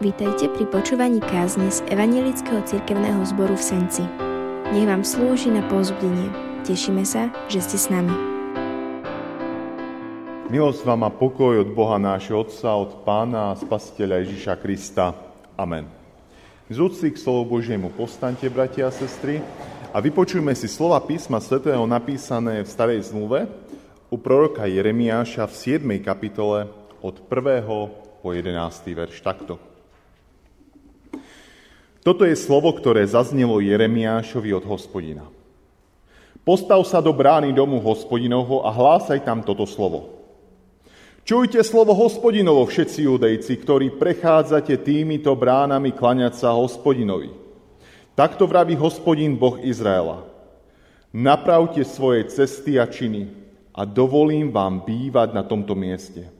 Vítajte pri počúvaní kázne z Evangelického cirkevného zboru v Senci. Nech vám slúži na pozbudenie. Tešíme sa, že ste s nami. Milosť vám a pokoj od Boha nášho Otca, od Pána a Spasiteľa Ježiša Krista. Amen. Z úcty k slovu Božiemu postaňte, bratia a sestry, a vypočujme si slova písma svätého napísané v Starej zmluve u proroka Jeremiáša v 7. kapitole od 1. po 11. verš takto. Toto je slovo, ktoré zaznelo Jeremiášovi od hospodina. Postav sa do brány domu hospodinovho a hlásaj tam toto slovo. Čujte slovo hospodinovo, všetci judejci, ktorí prechádzate týmito bránami klaňať sa hospodinovi. Takto vraví hospodin Boh Izraela. Napravte svoje cesty a činy a dovolím vám bývať na tomto mieste.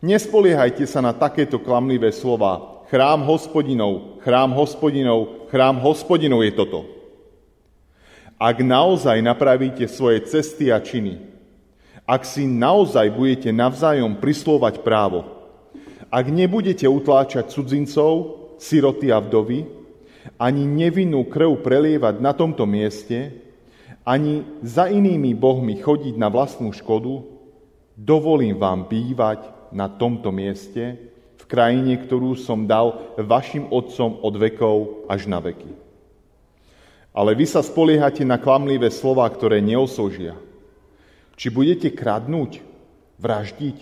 Nespoliehajte sa na takéto klamlivé slova, chrám hospodinov, chrám hospodinov, chrám hospodinov je toto. Ak naozaj napravíte svoje cesty a činy, ak si naozaj budete navzájom prislovať právo, ak nebudete utláčať cudzincov, siroty a vdovy, ani nevinnú krv prelievať na tomto mieste, ani za inými bohmi chodiť na vlastnú škodu, dovolím vám bývať na tomto mieste krajine, ktorú som dal vašim otcom od vekov až na veky. Ale vy sa spoliehate na klamlivé slova, ktoré neosožia. Či budete kradnúť, vraždiť,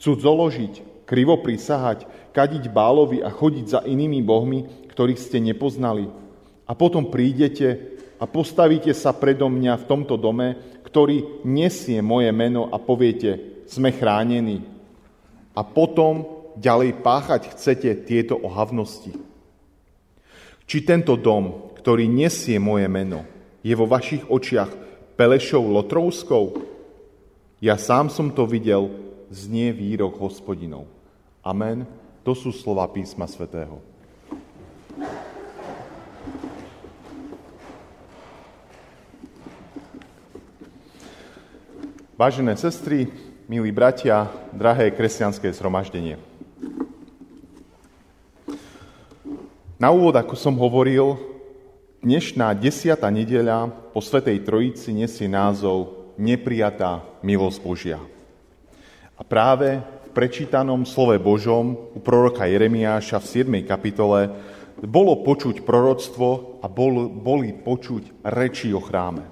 cudzoložiť, krivo prisahať, kadiť bálovi a chodiť za inými bohmi, ktorých ste nepoznali. A potom prídete a postavíte sa predo mňa v tomto dome, ktorý nesie moje meno a poviete, sme chránení. A potom ďalej páchať chcete tieto ohavnosti? Či tento dom, ktorý nesie moje meno, je vo vašich očiach Pelešou Lotrovskou? Ja sám som to videl, znie výrok hospodinov. Amen. To sú slova písma svätého. Vážené sestry, milí bratia, drahé kresťanské zhromaždenie. Na úvod, ako som hovoril, dnešná desiata nedeľa po Svetej Trojici nesie názov Neprijatá milosť Božia. A práve v prečítanom slove Božom u proroka Jeremiáša v 7. kapitole bolo počuť proroctvo a bol, boli počuť reči o chráme.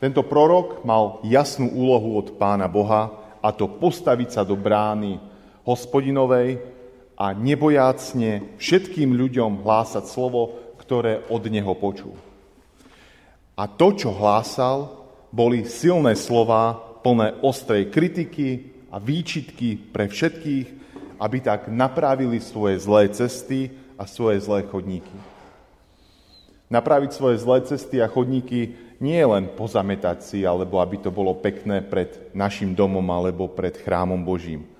Tento prorok mal jasnú úlohu od pána Boha a to postaviť sa do brány hospodinovej, a nebojácne všetkým ľuďom hlásať slovo, ktoré od neho počul. A to, čo hlásal, boli silné slova plné ostrej kritiky a výčitky pre všetkých, aby tak napravili svoje zlé cesty a svoje zlé chodníky. Napraviť svoje zlé cesty a chodníky nie je len pozametať si, alebo aby to bolo pekné pred našim domom alebo pred chrámom Božím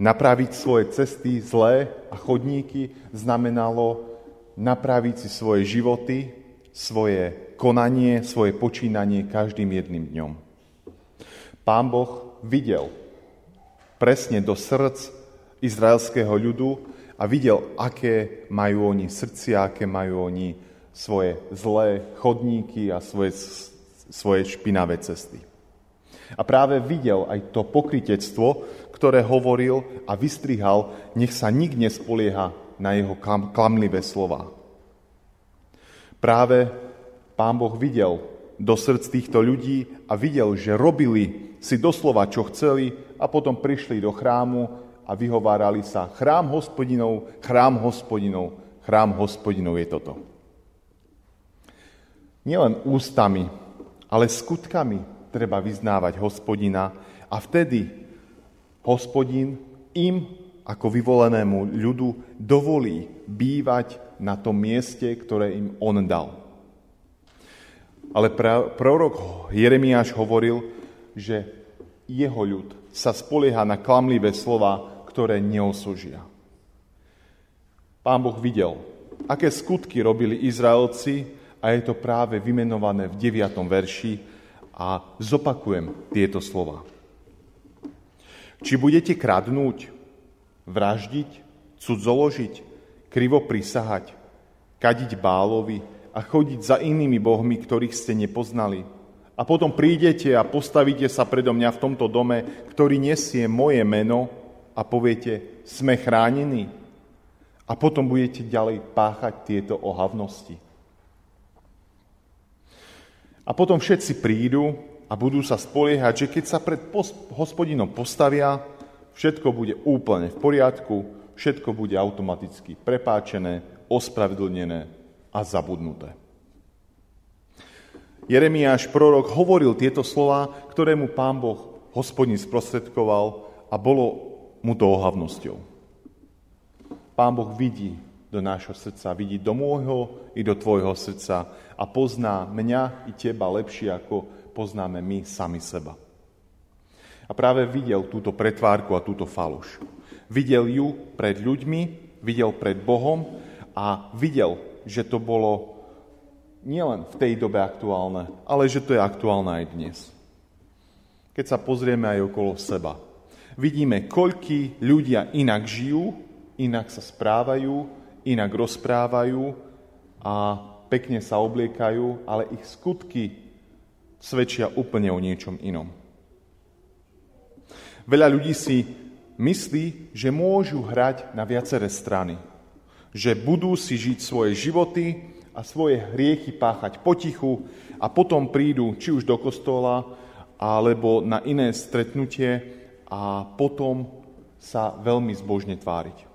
Napraviť svoje cesty zlé a chodníky znamenalo napraviť si svoje životy, svoje konanie, svoje počínanie každým jedným dňom. Pán Boh videl presne do srdc izraelského ľudu a videl, aké majú oni srdcia, aké majú oni svoje zlé chodníky a svoje, svoje špinavé cesty. A práve videl aj to pokritectvo, ktoré hovoril a vystrihal, nech sa nik nespolieha na jeho klamlivé slova. Práve pán Boh videl do srdc týchto ľudí a videl, že robili si doslova, čo chceli a potom prišli do chrámu a vyhovárali sa chrám hospodinov, chrám hospodinov, chrám hospodinov je toto. Nielen ústami, ale skutkami treba vyznávať hospodina a vtedy hospodin im ako vyvolenému ľudu dovolí bývať na tom mieste, ktoré im on dal. Ale prorok Jeremiáš hovoril, že jeho ľud sa spolieha na klamlivé slova, ktoré neosožia. Pán Boh videl, aké skutky robili Izraelci a je to práve vymenované v 9. verši, a zopakujem tieto slova. Či budete kradnúť, vraždiť, cudzoložiť, krivo prisahať, kadiť bálovi a chodiť za inými bohmi, ktorých ste nepoznali. A potom prídete a postavíte sa predo mňa v tomto dome, ktorý nesie moje meno a poviete, sme chránení. A potom budete ďalej páchať tieto ohavnosti. A potom všetci prídu a budú sa spoliehať, že keď sa pred hospodinom postavia, všetko bude úplne v poriadku, všetko bude automaticky prepáčené, ospravedlnené a zabudnuté. Jeremiáš, prorok, hovoril tieto slova, ktoré mu pán Boh, hospodin, sprostredkoval a bolo mu to ohavnosťou. Pán Boh vidí do nášho srdca, vidí do môjho i do tvojho srdca a pozná mňa i teba lepšie, ako poznáme my sami seba. A práve videl túto pretvárku a túto faloš. Videl ju pred ľuďmi, videl pred Bohom a videl, že to bolo nielen v tej dobe aktuálne, ale že to je aktuálne aj dnes. Keď sa pozrieme aj okolo seba, vidíme, koľky ľudia inak žijú, inak sa správajú, inak rozprávajú a pekne sa obliekajú, ale ich skutky svedčia úplne o niečom inom. Veľa ľudí si myslí, že môžu hrať na viaceré strany. Že budú si žiť svoje životy a svoje hriechy páchať potichu a potom prídu či už do kostola, alebo na iné stretnutie a potom sa veľmi zbožne tváriť.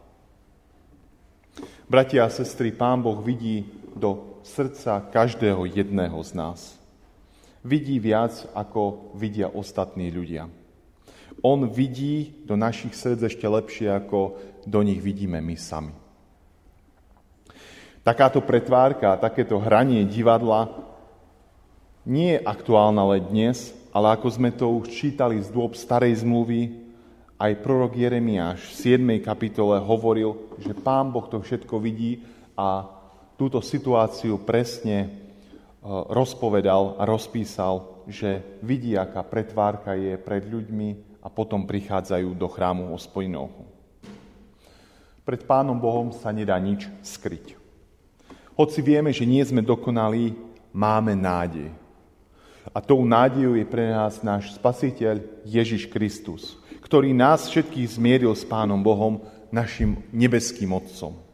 Bratia a sestry, Pán Boh vidí do srdca každého jedného z nás. Vidí viac, ako vidia ostatní ľudia. On vidí do našich srdc ešte lepšie, ako do nich vidíme my sami. Takáto pretvárka, takéto hranie divadla nie je aktuálna len dnes, ale ako sme to už čítali z dôb starej zmluvy, aj prorok Jeremiáš v 7. kapitole hovoril, že Pán Boh to všetko vidí a túto situáciu presne rozpovedal a rozpísal, že vidí, aká pretvárka je pred ľuďmi a potom prichádzajú do chrámu hospodinovho. Pred Pánom Bohom sa nedá nič skryť. Hoci vieme, že nie sme dokonalí, máme nádej. A tou nádejou je pre nás náš Spasiteľ Ježiš Kristus, ktorý nás všetkých zmieril s Pánom Bohom, našim nebeským Otcom.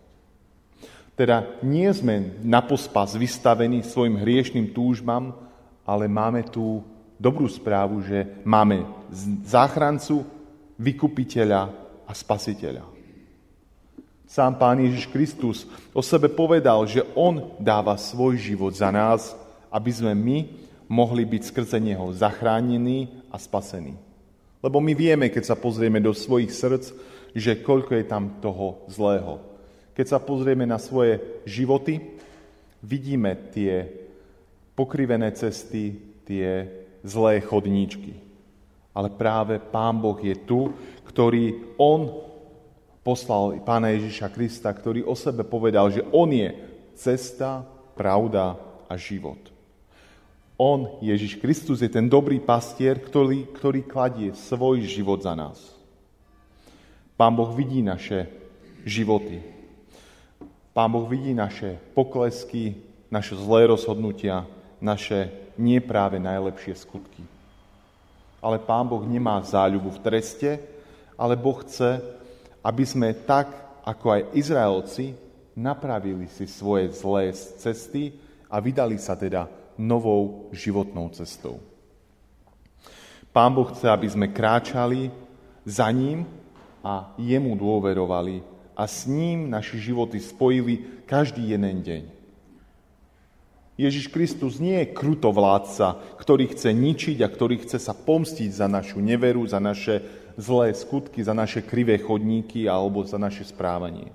Teda nie sme na pospas vystavení svojim hriešným túžbám, ale máme tu dobrú správu, že máme záchrancu, vykupiteľa a spasiteľa. Sám Pán Ježiš Kristus o sebe povedal, že On dáva svoj život za nás, aby sme my mohli byť skrze Neho zachránení a spasení. Lebo my vieme, keď sa pozrieme do svojich srdc, že koľko je tam toho zlého. Keď sa pozrieme na svoje životy, vidíme tie pokrivené cesty, tie zlé chodníčky. Ale práve Pán Boh je tu, ktorý On poslal Pána Ježiša Krista, ktorý o sebe povedal, že On je cesta, pravda a život. On, Ježiš Kristus, je ten dobrý pastier, ktorý, ktorý kladie svoj život za nás. Pán Boh vidí naše životy. Pán Boh vidí naše poklesky, naše zlé rozhodnutia, naše nie práve najlepšie skutky. Ale Pán Boh nemá záľubu v treste, ale Boh chce, aby sme tak, ako aj Izraelci, napravili si svoje zlé cesty a vydali sa teda novou životnou cestou. Pán Boh chce, aby sme kráčali za ním a jemu dôverovali a s ním naše životy spojili každý jeden deň. Ježiš Kristus nie je krutovládca, ktorý chce ničiť a ktorý chce sa pomstiť za našu neveru, za naše zlé skutky, za naše krivé chodníky alebo za naše správanie.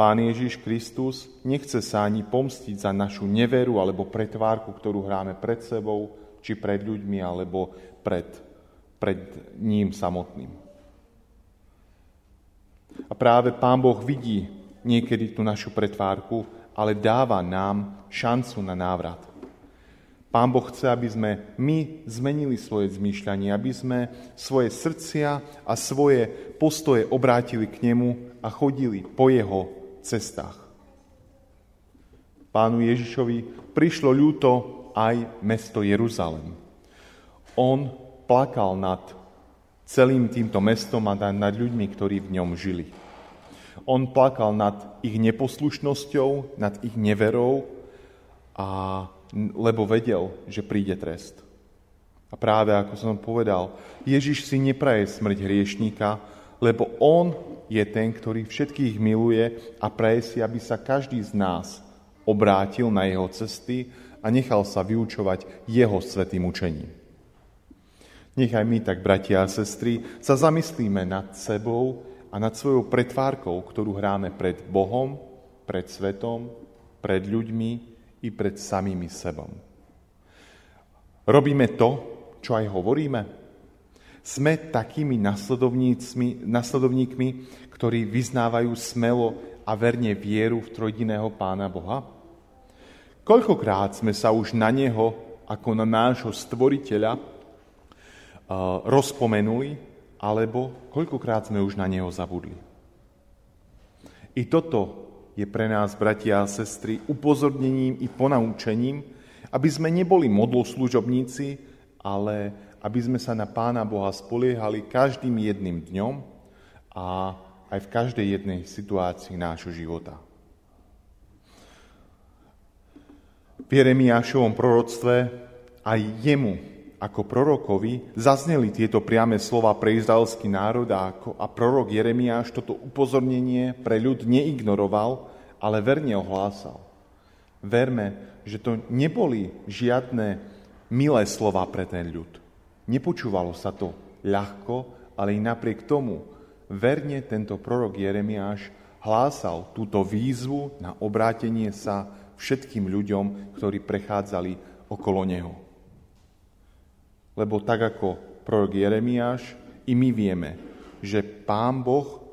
Pán Ježiš Kristus nechce sa ani pomstiť za našu neveru alebo pretvárku, ktorú hráme pred sebou, či pred ľuďmi, alebo pred, pred ním samotným. A práve Pán Boh vidí niekedy tú našu pretvárku ale dáva nám šancu na návrat. Pán Boh chce, aby sme my zmenili svoje zmýšľanie, aby sme svoje srdcia a svoje postoje obrátili k Nemu a chodili po Jeho cestách. Pánu Ježišovi prišlo ľúto aj mesto Jeruzalem. On plakal nad celým týmto mestom a nad ľuďmi, ktorí v ňom žili. On plakal nad ich neposlušnosťou, nad ich neverou, a, lebo vedel, že príde trest. A práve ako som povedal, Ježiš si nepraje smrť hriešníka, lebo on je ten, ktorý všetkých miluje a praje si, aby sa každý z nás obrátil na jeho cesty a nechal sa vyučovať jeho svetým učením. Nech aj my, tak bratia a sestry, sa zamyslíme nad sebou a nad svojou pretvárkou, ktorú hráme pred Bohom, pred svetom, pred ľuďmi i pred samými sebom. Robíme to, čo aj hovoríme? Sme takými nasledovníkmi, ktorí vyznávajú smelo a verne vieru v trojdiného Pána Boha? Koľkokrát sme sa už na Neho, ako na nášho stvoriteľa, rozpomenuli, alebo koľkokrát sme už na neho zabudli. I toto je pre nás, bratia a sestry, upozornením i ponaučením, aby sme neboli modloslužobníci, ale aby sme sa na Pána Boha spoliehali každým jedným dňom a aj v každej jednej situácii nášho života. V Jeremiášovom proroctve aj jemu ako prorokovi zazneli tieto priame slova pre izraelský národ a, ako, a prorok Jeremiáš toto upozornenie pre ľud neignoroval, ale verne ohlásal. Verme, že to neboli žiadne milé slova pre ten ľud. Nepočúvalo sa to ľahko, ale i napriek tomu verne tento prorok Jeremiáš hlásal túto výzvu na obrátenie sa všetkým ľuďom, ktorí prechádzali okolo neho. Lebo tak ako prorok Jeremiáš, i my vieme, že Pán Boh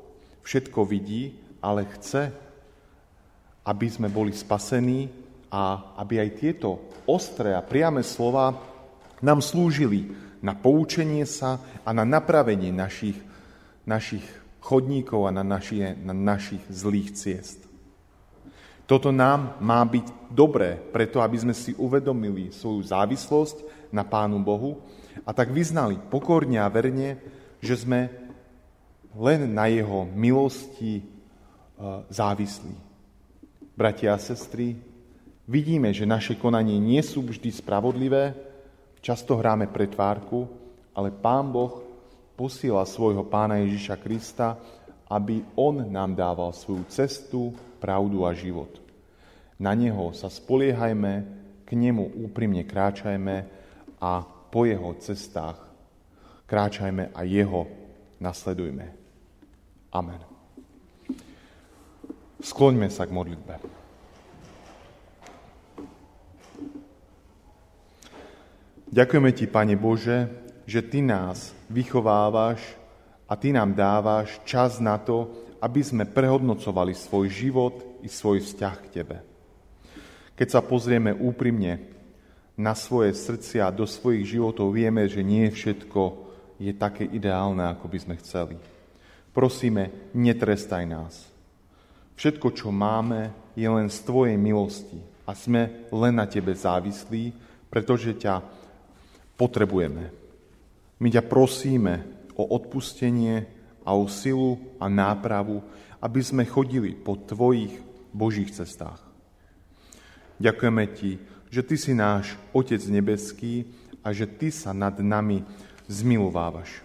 všetko vidí, ale chce, aby sme boli spasení a aby aj tieto ostré a priame slova nám slúžili na poučenie sa a na napravenie našich, našich chodníkov a na, naši, na našich zlých ciest. Toto nám má byť dobré, preto aby sme si uvedomili svoju závislosť na Pánu Bohu a tak vyznali pokorne a verne, že sme len na Jeho milosti e, závislí. Bratia a sestry, vidíme, že naše konanie nie sú vždy spravodlivé, často hráme pretvárku, ale Pán Boh posiela svojho Pána Ježiša Krista, aby On nám dával svoju cestu, pravdu a život. Na Neho sa spoliehajme, k Nemu úprimne kráčajme, a po jeho cestách kráčajme a jeho nasledujme. Amen. Skloňme sa k modlitbe. Ďakujeme Ti, Pane Bože, že Ty nás vychovávaš a Ty nám dávaš čas na to, aby sme prehodnocovali svoj život i svoj vzťah k Tebe. Keď sa pozrieme úprimne na svoje srdcia, do svojich životov, vieme, že nie všetko je také ideálne, ako by sme chceli. Prosíme, netrestaj nás. Všetko, čo máme, je len z Tvojej milosti a sme len na Tebe závislí, pretože ťa potrebujeme. My ťa prosíme o odpustenie a o silu a nápravu, aby sme chodili po Tvojich Božích cestách. Ďakujeme Ti, že Ty si náš Otec nebeský a že Ty sa nad nami zmilovávaš.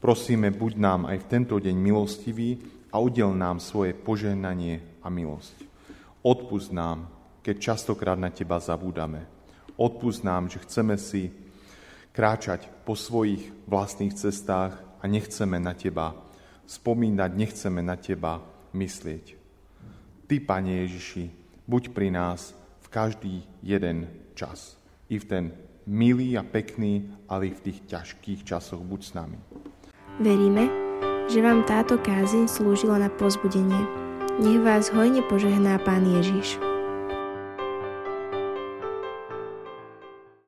Prosíme, buď nám aj v tento deň milostivý a udel nám svoje požehnanie a milosť. Odpust nám, keď častokrát na Teba zabúdame. Odpust nám, že chceme si kráčať po svojich vlastných cestách a nechceme na Teba spomínať, nechceme na Teba myslieť. Ty, Pane Ježiši, buď pri nás, v každý jeden čas. I v ten milý a pekný, ale i v tých ťažkých časoch buď s nami. Veríme, že vám táto kázeň slúžila na pozbudenie. Nech vás hojne požehná Pán Ježiš.